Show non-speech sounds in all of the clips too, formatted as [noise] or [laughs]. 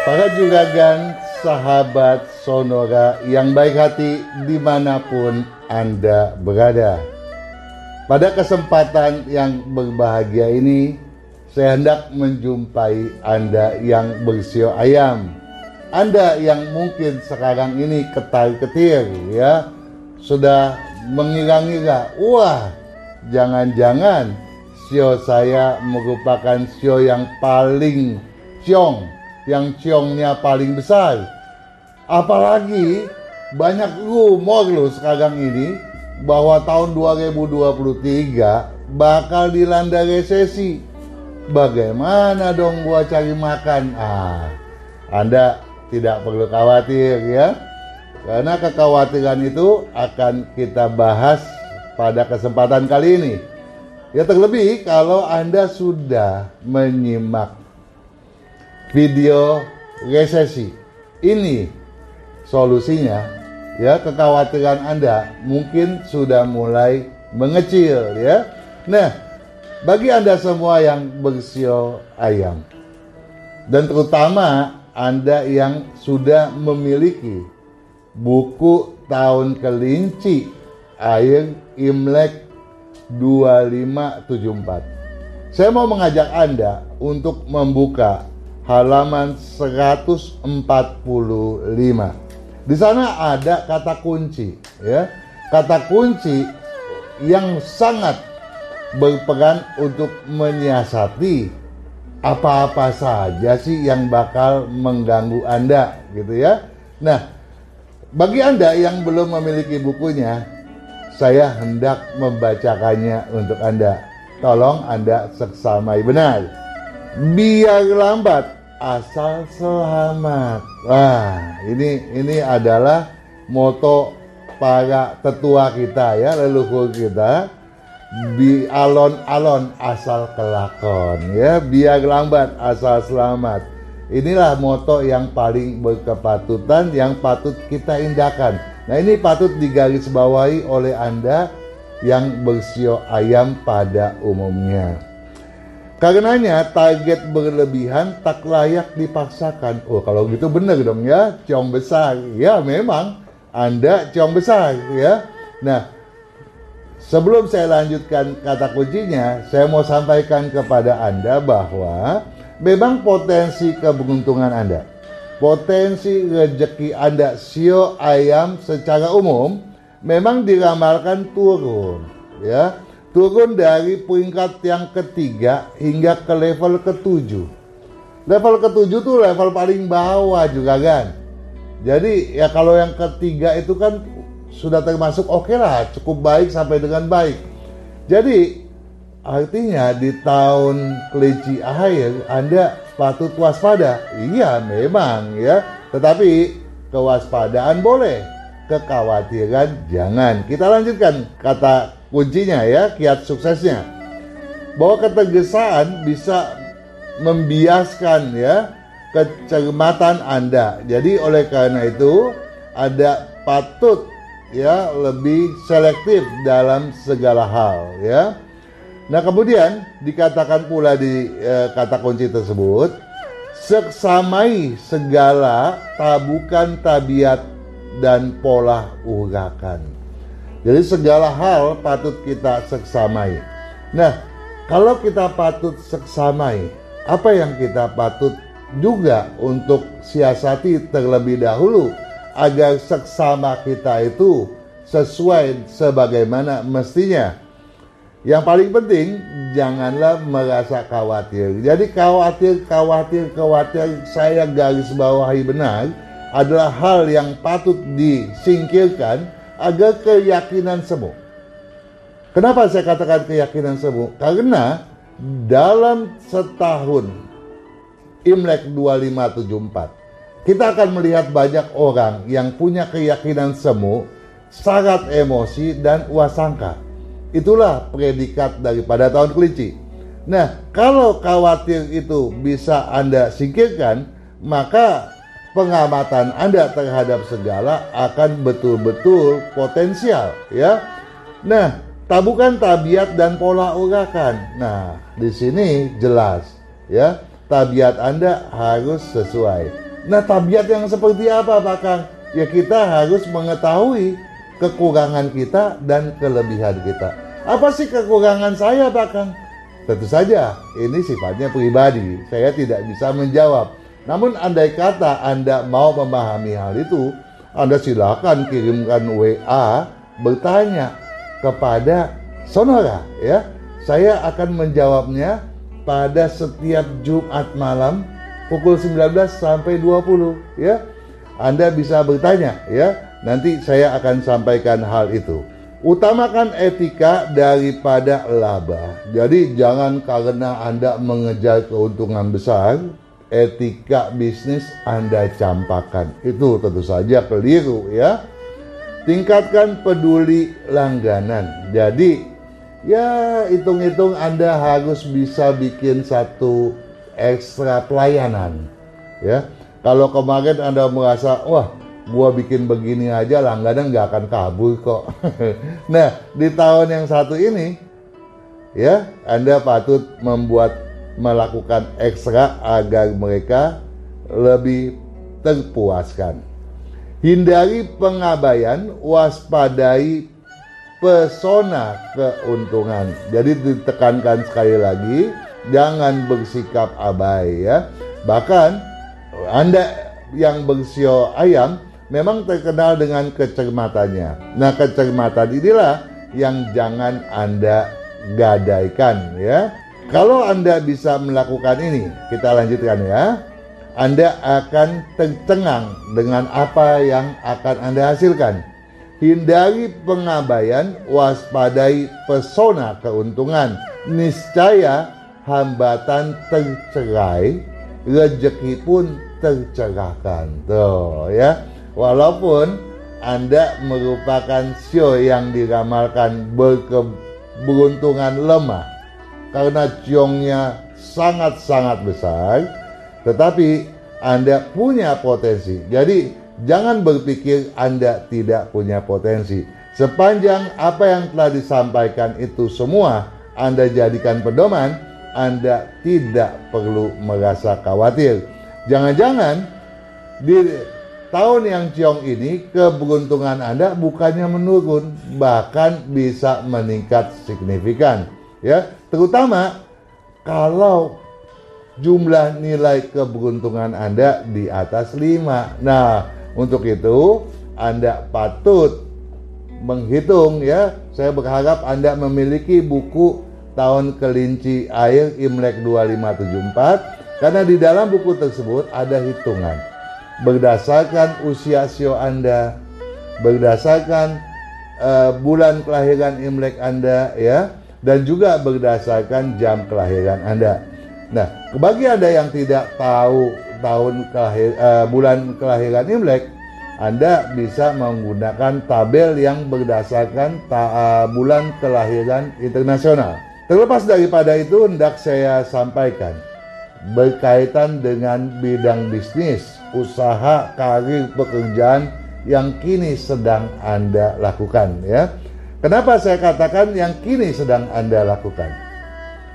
Para juragan, sahabat Sonora yang baik hati di mana pun Anda berada. Pada kesempatan yang berbahagia ini, saya hendak menjumpai Anda yang bersio ayam. Anda yang mungkin sekarang ini ketar-ketir ya, sudah mengira-ngira, wah jangan-jangan sio saya merupakan sio yang paling ciong, yang ciongnya paling besar. Apalagi banyak rumor loh sekarang ini bahwa tahun 2023 bakal dilanda resesi. Bagaimana dong gua cari makan? Ah, Anda tidak perlu khawatir ya. Karena kekhawatiran itu akan kita bahas pada kesempatan kali ini. Ya terlebih kalau Anda sudah menyimak video resesi. Ini solusinya ya kekhawatiran Anda mungkin sudah mulai mengecil ya. Nah, bagi Anda semua yang bersio ayam dan terutama anda yang sudah memiliki buku tahun kelinci air Imlek 2574. Saya mau mengajak Anda untuk membuka halaman 145. Di sana ada kata kunci ya. Kata kunci yang sangat berperan untuk menyiasati apa-apa saja sih yang bakal mengganggu Anda gitu ya. Nah, bagi Anda yang belum memiliki bukunya, saya hendak membacakannya untuk Anda. Tolong Anda seksamai benar. Biar lambat asal selamat. Wah, ini ini adalah moto para tetua kita ya, leluhur kita. Bi alon-alon asal kelakon ya. Biar lambat asal selamat. Inilah moto yang paling berkepatutan yang patut kita indahkan. Nah ini patut digarisbawahi oleh anda yang bersio ayam pada umumnya karenanya target berlebihan tak layak dipaksakan. Oh kalau gitu benar dong ya ciong besar. Ya memang. Anda ciong besar ya. Nah Sebelum saya lanjutkan kata kuncinya, saya mau sampaikan kepada Anda bahwa memang potensi keberuntungan Anda, potensi rezeki Anda sio ayam secara umum memang diramalkan turun, ya. Turun dari peringkat yang ketiga hingga ke level ketujuh. Level ketujuh tuh level paling bawah juga kan. Jadi ya kalau yang ketiga itu kan sudah termasuk oke okay lah, cukup baik sampai dengan baik. Jadi artinya di tahun kelinci akhir Anda patut waspada. Iya memang ya, tetapi kewaspadaan boleh, kekhawatiran jangan. Kita lanjutkan kata kuncinya ya, kiat suksesnya. Bahwa ketegesaan bisa membiaskan ya kecermatan Anda. Jadi oleh karena itu ada patut ya lebih selektif dalam segala hal ya. Nah kemudian dikatakan pula di e, kata kunci tersebut seksamai segala tabukan tabiat dan pola urakan. Jadi segala hal patut kita seksamai. Nah kalau kita patut seksamai, apa yang kita patut juga untuk siasati terlebih dahulu agar seksama kita itu sesuai sebagaimana mestinya. Yang paling penting janganlah merasa khawatir. Jadi khawatir, khawatir, khawatir saya garis bawahi benar adalah hal yang patut disingkirkan agar keyakinan semu. Kenapa saya katakan keyakinan semu? Karena dalam setahun Imlek 2574 kita akan melihat banyak orang yang punya keyakinan semu, sangat emosi dan wasangka. Itulah predikat daripada tahun kelinci. Nah, kalau khawatir itu bisa Anda singkirkan, maka pengamatan Anda terhadap segala akan betul-betul potensial, ya. Nah, tabukan tabiat dan pola urakan. Nah, di sini jelas, ya, tabiat Anda harus sesuai Nah, tabiat yang seperti apa, Pak Kang? Ya kita harus mengetahui kekurangan kita dan kelebihan kita. Apa sih kekurangan saya, Pak Kang? Tentu saja, ini sifatnya pribadi. Saya tidak bisa menjawab. Namun andai kata Anda mau memahami hal itu, Anda silakan kirimkan WA bertanya kepada Sonora ya. Saya akan menjawabnya pada setiap Jumat malam pukul 19 sampai 20 ya. Anda bisa bertanya ya. Nanti saya akan sampaikan hal itu. Utamakan etika daripada laba. Jadi jangan karena Anda mengejar keuntungan besar, etika bisnis Anda campakkan. Itu tentu saja keliru ya. Tingkatkan peduli langganan. Jadi ya hitung-hitung Anda harus bisa bikin satu ekstra pelayanan. Ya, kalau kemarin Anda merasa wah gua bikin begini aja langganan nggak akan kabur kok. [laughs] nah di tahun yang satu ini ya Anda patut membuat melakukan ekstra agar mereka lebih terpuaskan. Hindari pengabaian, waspadai pesona keuntungan. Jadi ditekankan sekali lagi, jangan bersikap abai ya. Bahkan Anda yang bersio ayam memang terkenal dengan kecermatannya. Nah, kecermatan inilah yang jangan Anda gadaikan ya. Kalau Anda bisa melakukan ini, kita lanjutkan ya. Anda akan tercengang dengan apa yang akan Anda hasilkan hindari pengabaian, waspadai pesona keuntungan. Niscaya hambatan tercerai, rezeki pun tercerahkan. Tuh ya. Walaupun Anda merupakan sio yang diramalkan berkeberuntungan lemah karena ciongnya sangat-sangat besar, tetapi Anda punya potensi. Jadi Jangan berpikir Anda tidak punya potensi. Sepanjang apa yang telah disampaikan itu semua Anda jadikan pedoman, Anda tidak perlu merasa khawatir. Jangan-jangan di tahun yang ciong ini keberuntungan Anda bukannya menurun, bahkan bisa meningkat signifikan. Ya, terutama kalau jumlah nilai keberuntungan Anda di atas 5. Nah, untuk itu, Anda patut menghitung ya. Saya berharap Anda memiliki buku tahun kelinci air Imlek 2574 karena di dalam buku tersebut ada hitungan berdasarkan usia sio Anda, berdasarkan uh, bulan kelahiran Imlek Anda ya dan juga berdasarkan jam kelahiran Anda. Nah, bagi Anda yang tidak tahu tahun kelahir, uh, bulan kelahiran Imlek, Anda bisa menggunakan tabel yang berdasarkan ta uh, bulan kelahiran internasional. Terlepas daripada itu, hendak saya sampaikan berkaitan dengan bidang bisnis, usaha, karir, pekerjaan yang kini sedang Anda lakukan ya. Kenapa saya katakan yang kini sedang Anda lakukan?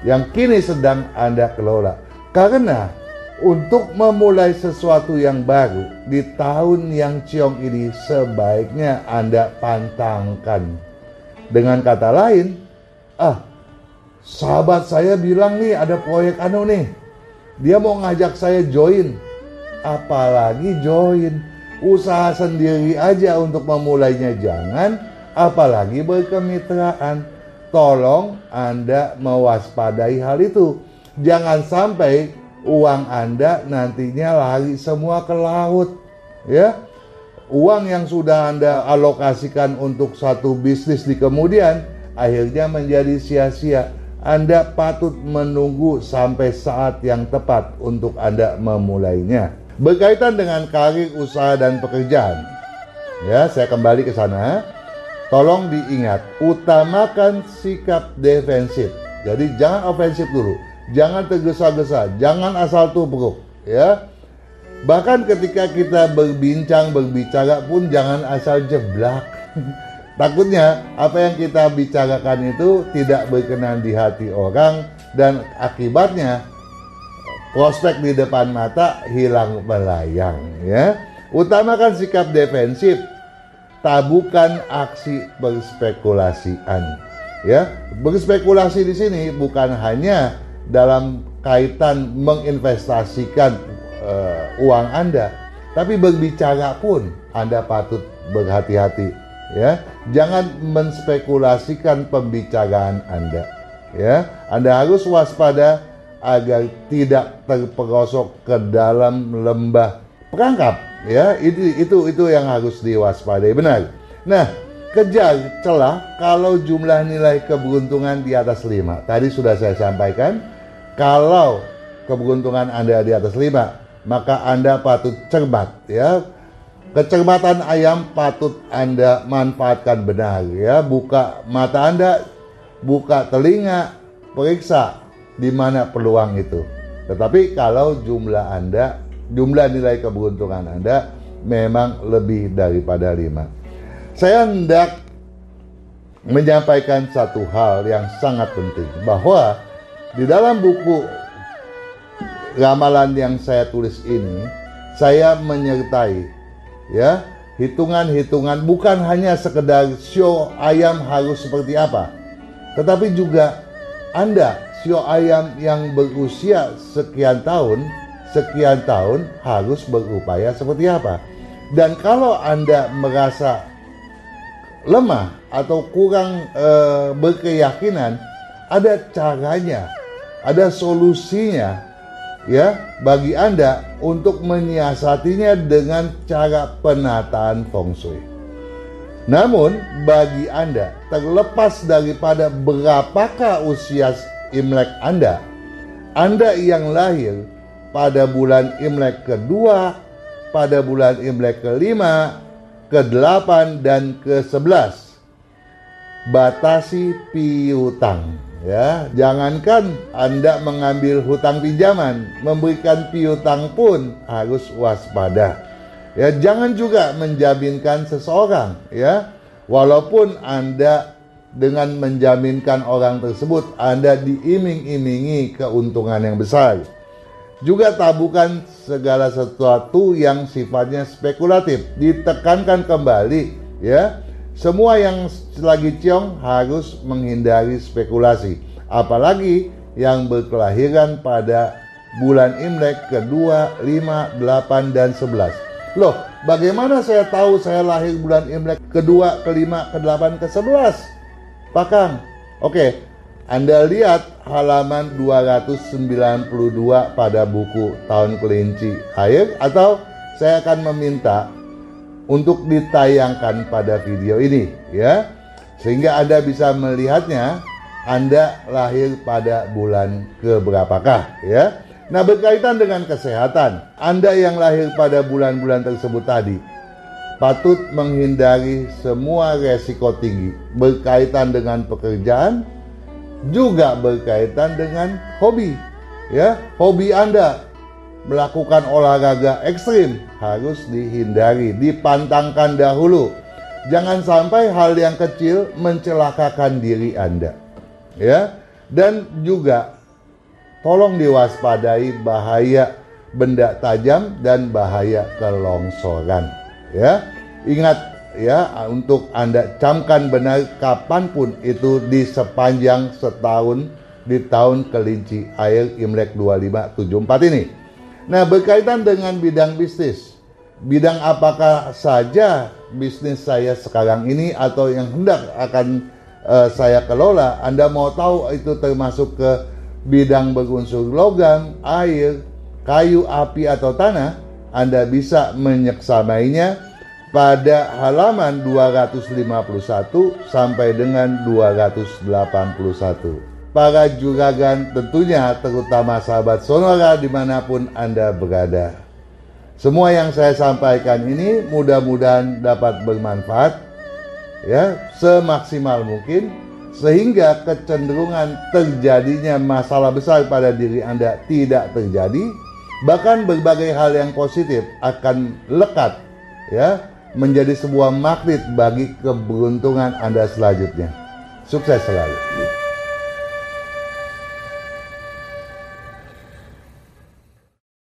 Yang kini sedang Anda kelola. Karena untuk memulai sesuatu yang baru di tahun yang ciong ini sebaiknya Anda pantangkan. Dengan kata lain, ah, sahabat saya bilang nih ada proyek anu nih. Dia mau ngajak saya join. Apalagi join. Usaha sendiri aja untuk memulainya jangan, apalagi berkemitraan. Tolong Anda mewaspadai hal itu. Jangan sampai uang Anda nantinya lari semua ke laut. Ya. Uang yang sudah Anda alokasikan untuk satu bisnis di kemudian akhirnya menjadi sia-sia. Anda patut menunggu sampai saat yang tepat untuk Anda memulainya. Berkaitan dengan karir, usaha, dan pekerjaan. Ya, saya kembali ke sana. Tolong diingat, utamakan sikap defensif. Jadi jangan ofensif dulu jangan tergesa-gesa, jangan asal tubruk, ya. Bahkan ketika kita berbincang, berbicara pun jangan asal jeblak. [laughs] Takutnya apa yang kita bicarakan itu tidak berkenan di hati orang dan akibatnya prospek di depan mata hilang melayang ya. Utamakan sikap defensif, tabukan aksi berspekulasian. Ya, berspekulasi di sini bukan hanya dalam kaitan menginvestasikan uh, uang Anda, tapi berbicara pun Anda patut berhati-hati ya. Jangan menspekulasikan pembicaraan Anda. Ya, Anda harus waspada agar tidak terperosok ke dalam lembah perangkap ya itu itu itu yang harus diwaspadai benar. Nah kejar celah kalau jumlah nilai keberuntungan di atas 5 tadi sudah saya sampaikan kalau keberuntungan Anda di atas 5 maka Anda patut cermat ya. Kecermatan ayam patut Anda manfaatkan benar ya. Buka mata Anda buka telinga periksa di mana peluang itu. Tetapi kalau jumlah Anda, jumlah nilai keberuntungan Anda memang lebih daripada lima. Saya hendak menyampaikan satu hal yang sangat penting bahwa di dalam buku ramalan yang saya tulis ini saya menyertai ya hitungan-hitungan bukan hanya sekedar show ayam harus seperti apa tetapi juga Anda sio ayam yang berusia sekian tahun, sekian tahun harus berupaya seperti apa. Dan kalau Anda merasa lemah atau kurang e, berkeyakinan, ada caranya, ada solusinya ya bagi Anda untuk menyiasatinya dengan cara penataan feng shui. Namun bagi Anda terlepas daripada berapakah usia Imlek Anda. Anda yang lahir pada bulan Imlek kedua, pada bulan Imlek kelima, ke-8 dan ke-11. Batasi piutang ya. Jangankan Anda mengambil hutang pinjaman, memberikan piutang pun harus waspada. Ya, jangan juga menjaminkan seseorang ya. Walaupun Anda dengan menjaminkan orang tersebut Anda diiming-imingi keuntungan yang besar. Juga tabukan segala sesuatu yang sifatnya spekulatif. Ditekankan kembali ya. Semua yang lagi ciong harus menghindari spekulasi. Apalagi yang berkelahiran pada bulan Imlek kedua, lima, delapan, dan sebelas. Loh, bagaimana saya tahu saya lahir bulan Imlek kedua, kelima, kedelapan, ke sebelas? Pakang. Oke, Anda lihat halaman 292 pada buku Tahun Kelinci Air atau saya akan meminta untuk ditayangkan pada video ini ya. Sehingga Anda bisa melihatnya Anda lahir pada bulan keberapakah ya. Nah berkaitan dengan kesehatan Anda yang lahir pada bulan-bulan tersebut tadi patut menghindari semua resiko tinggi berkaitan dengan pekerjaan juga berkaitan dengan hobi ya. Hobi Anda melakukan olahraga ekstrim harus dihindari dipantangkan dahulu. Jangan sampai hal yang kecil mencelakakan diri Anda ya. Dan juga tolong diwaspadai bahaya benda tajam dan bahaya kelongsoran ya. Ingat ya untuk anda camkan benar kapan pun itu di sepanjang setahun di tahun kelinci air Imlek 2574 ini. Nah berkaitan dengan bidang bisnis, bidang apakah saja bisnis saya sekarang ini atau yang hendak akan uh, saya kelola, Anda mau tahu itu termasuk ke bidang berunsur logam, air, kayu, api atau tanah, Anda bisa menyeksamainya pada halaman 251 sampai dengan 281. Para juragan tentunya terutama sahabat Sonora di mana pun Anda berada. Semua yang saya sampaikan ini mudah-mudahan dapat bermanfaat ya semaksimal mungkin sehingga kecenderungan terjadinya masalah besar pada diri Anda tidak terjadi bahkan berbagai hal yang positif akan lekat ya menjadi sebuah magnet bagi keberuntungan Anda selanjutnya. Sukses selalu.